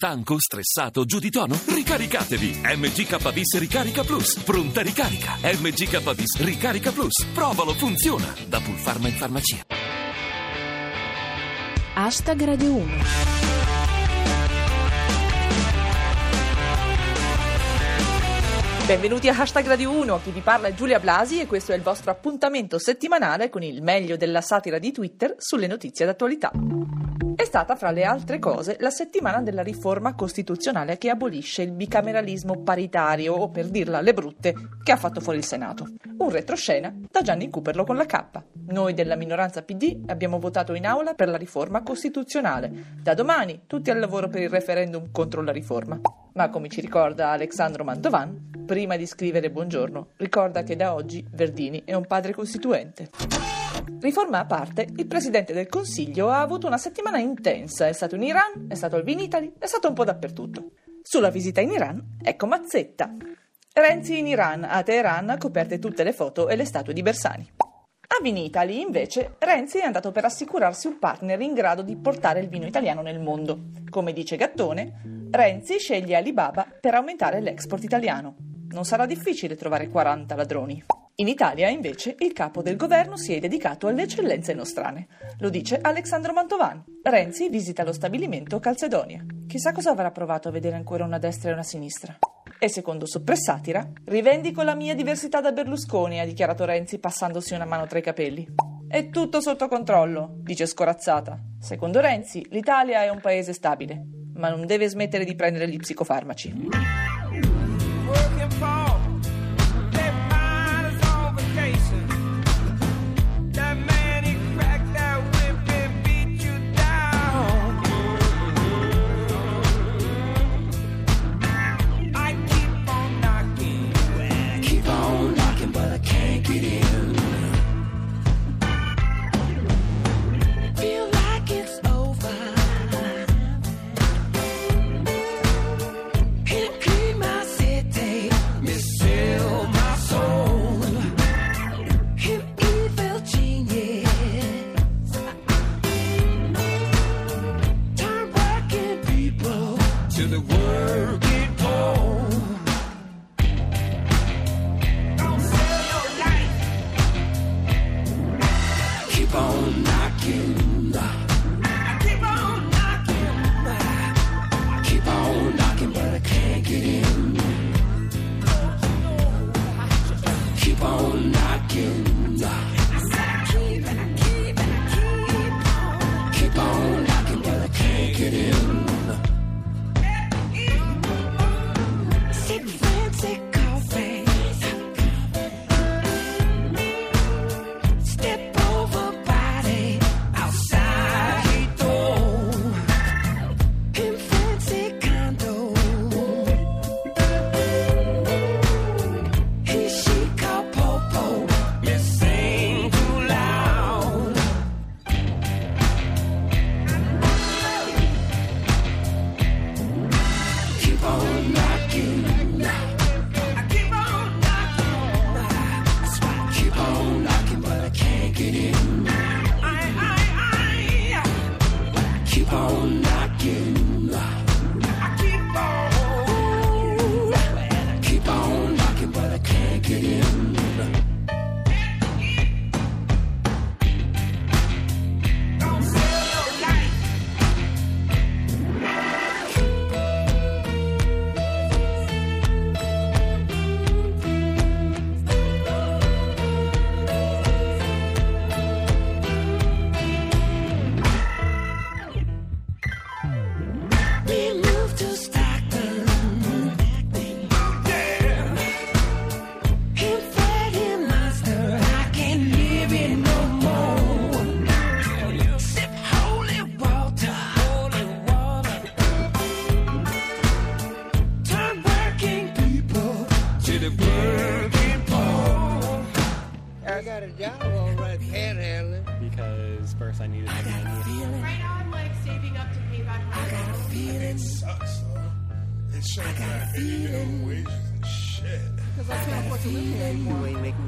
Stanco, stressato, giù di tono? Ricaricatevi! MGKBIS Ricarica Plus. Pronta ricarica. MGKBIS Ricarica Plus. Provalo, funziona. Da Pulpharma in farmacia. Hashtag Radio 1. Benvenuti a Hashtag Radio 1, chi vi parla è Giulia Blasi e questo è il vostro appuntamento settimanale con il meglio della satira di Twitter sulle notizie d'attualità. Stata, fra le altre cose, la settimana della riforma costituzionale che abolisce il bicameralismo paritario, o per dirla alle brutte, che ha fatto fuori il Senato. Un retroscena da Gianni Cooperlo con la K. Noi della minoranza PD abbiamo votato in aula per la riforma costituzionale. Da domani tutti al lavoro per il referendum contro la riforma. Ma come ci ricorda Alexandro Mantovan, prima di scrivere buongiorno, ricorda che da oggi Verdini è un padre costituente. Riforma a parte, il Presidente del Consiglio ha avuto una settimana intensa, è stato in Iran, è stato al Vinitali, è stato un po' dappertutto. Sulla visita in Iran, ecco Mazzetta. Renzi in Iran, a Teheran, coperte tutte le foto e le statue di Bersani. A Vinitali, invece, Renzi è andato per assicurarsi un partner in grado di portare il vino italiano nel mondo. Come dice Gattone, Renzi sceglie Alibaba per aumentare l'export italiano. Non sarà difficile trovare 40 ladroni. In Italia, invece, il capo del governo si è dedicato alle eccellenze nostrane. Lo dice Alexandro Mantovan. Renzi visita lo stabilimento Calcedonia. Chissà cosa avrà provato a vedere ancora una destra e una sinistra. E secondo Soppressatira, rivendico la mia diversità da Berlusconi, ha dichiarato Renzi passandosi una mano tra i capelli. È tutto sotto controllo, dice scorazzata. Secondo Renzi, l'Italia è un paese stabile, ma non deve smettere di prendere gli psicofarmaci. Keep on knocking. I keep on knocking. Keep on knocking, but I can't get in.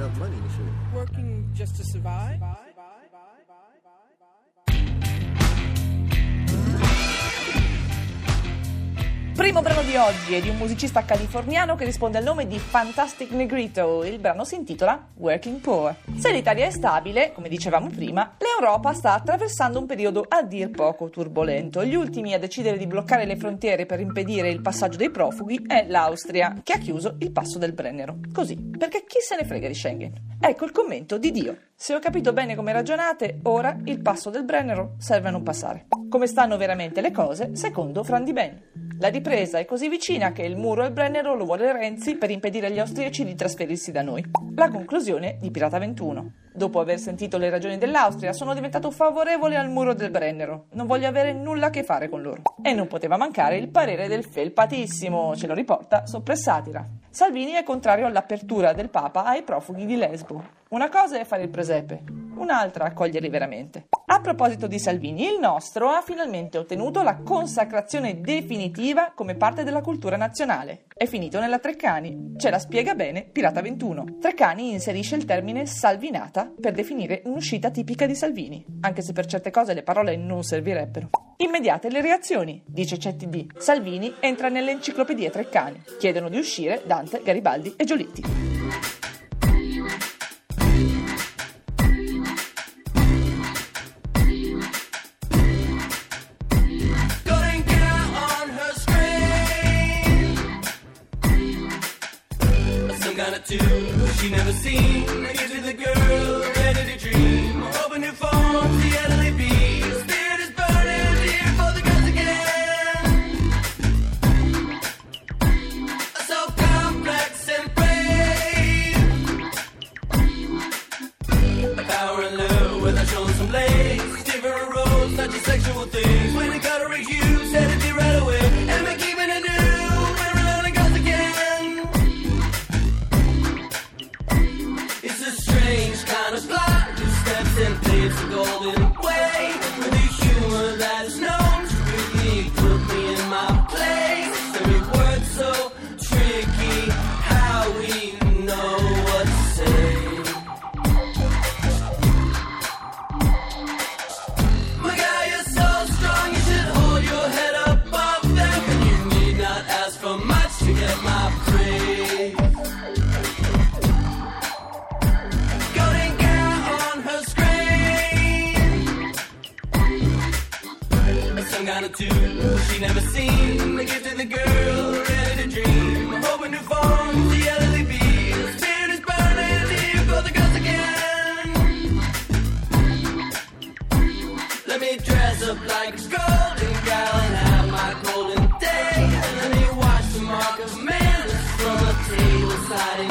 Enough money. Working just to survive. Primo brano di oggi è di un musicista californiano che risponde al nome di Fantastic Negrito. Il brano si intitola Working Poor. Se l'Italia è stabile, come dicevamo prima, l'Europa sta attraversando un periodo a dir poco turbolento. Gli ultimi a decidere di bloccare le frontiere per impedire il passaggio dei profughi è l'Austria, che ha chiuso il passo del Brennero. Così, perché chi se ne frega di Schengen? Ecco il commento di Dio. Se ho capito bene come ragionate, ora il passo del Brennero serve a non passare. Come stanno veramente le cose, secondo Fran Di Ben. La ripresa è così vicina che il muro al Brennero lo vuole Renzi per impedire agli austriaci di trasferirsi da noi. La conclusione di Pirata 21. Dopo aver sentito le ragioni dell'Austria, sono diventato favorevole al muro del Brennero. Non voglio avere nulla a che fare con loro. E non poteva mancare il parere del felpatissimo, ce lo riporta Soppressatira. Salvini è contrario all'apertura del Papa ai profughi di Lesbo. Una cosa è fare il presepe, un'altra accoglierli veramente. A proposito di Salvini, il nostro ha finalmente ottenuto la consacrazione definitiva come parte della cultura nazionale. È finito nella Treccani. Ce la spiega bene Pirata 21. Treccani inserisce il termine salvinata per definire un'uscita tipica di Salvini, anche se per certe cose le parole non servirebbero. Immediate le reazioni, dice CTD. Salvini entra nell'enciclopedia Treccani. Chiedono di uscire Dante, Garibaldi e Giolitti. Ask for much to get my praise. Golden cow on her screen. Some kind of tune she never seen. The gift of the girl, ready to dream. Hoping to form the elderly bee. The spirit is burning, here for the gods again. Let me dress up like a golden gal somebody.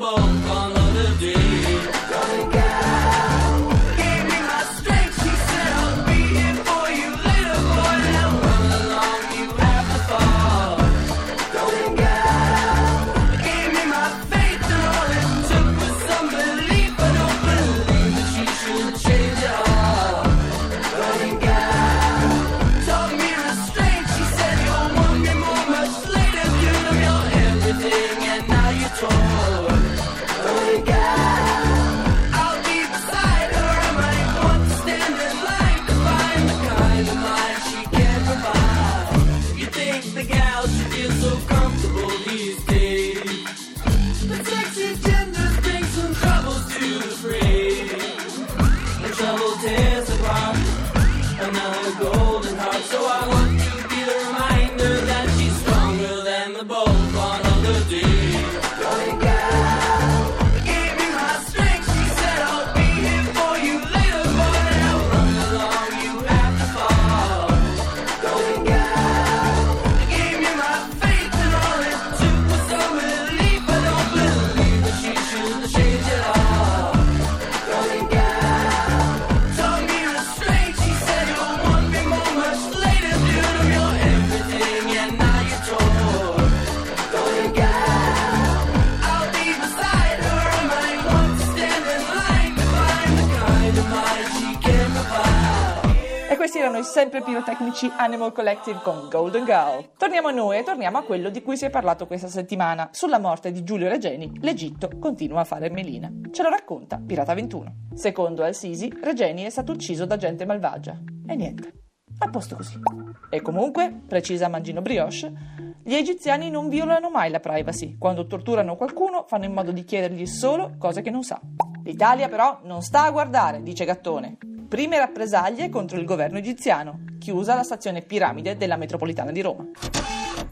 unstoppable. Another golden heart. So I sempre pirotecnici Animal Collective con Golden Girl. Torniamo a noi e torniamo a quello di cui si è parlato questa settimana. Sulla morte di Giulio Regeni, l'Egitto continua a fare melina. Ce lo racconta Pirata 21. Secondo Al-Sisi, Regeni è stato ucciso da gente malvagia. E niente. A posto così. E comunque, precisa Mangino Brioche, gli egiziani non violano mai la privacy. Quando torturano qualcuno, fanno in modo di chiedergli solo cose che non sa. L'Italia però non sta a guardare, dice Gattone. Prime rappresaglie contro il governo egiziano. Chiusa la stazione Piramide della metropolitana di Roma.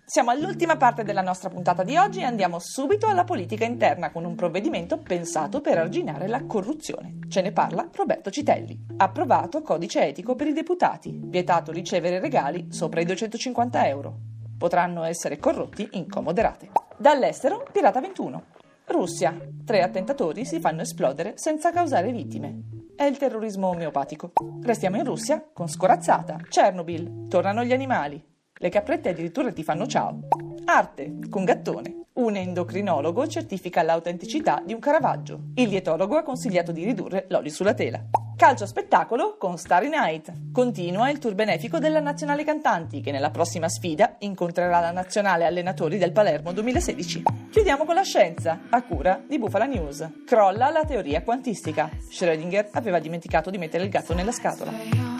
Siamo all'ultima parte della nostra puntata di oggi e andiamo subito alla politica interna con un provvedimento pensato per arginare la corruzione. Ce ne parla Roberto Citelli. Approvato codice etico per i deputati. Vietato ricevere regali sopra i 250 euro. Potranno essere corrotti in comoderate. Dall'estero, Pirata 21. Russia. Tre attentatori si fanno esplodere senza causare vittime. È il terrorismo omeopatico. Restiamo in Russia con scorazzata. Chernobyl. Tornano gli animali. Le caprette addirittura ti fanno ciao. Arte, con gattone. Un endocrinologo certifica l'autenticità di un Caravaggio. Il dietologo ha consigliato di ridurre l'olio sulla tela. Calcio spettacolo con Starry Night. Continua il tour benefico della Nazionale Cantanti, che nella prossima sfida incontrerà la Nazionale Allenatori del Palermo 2016. Chiudiamo con la scienza, a cura di Bufala News. Crolla la teoria quantistica. Schrödinger aveva dimenticato di mettere il gatto nella scatola.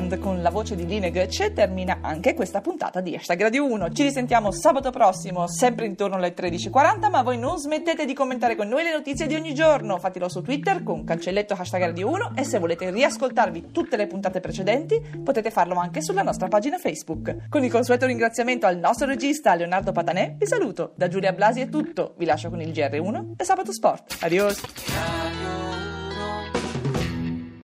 Boneland, con la voce di Line Goetze, termina anche questa puntata di Hashtag Radio 1. Ci risentiamo sabato prossimo, sempre intorno alle 13.40, ma voi non smettete di commentare con noi le notizie di ogni giorno. Fatelo su Twitter con cancelletto Hashtag Radio 1 e se volete riascoltarvi tutte le puntate precedenti, potete farlo anche sulla nostra pagina Facebook. Con il consueto ringraziamento al nostro regista Leonardo Patanè, vi saluto. Da Giulia Blasi è tutto, vi lascio con il GR1 e Sabato Sport. Adios!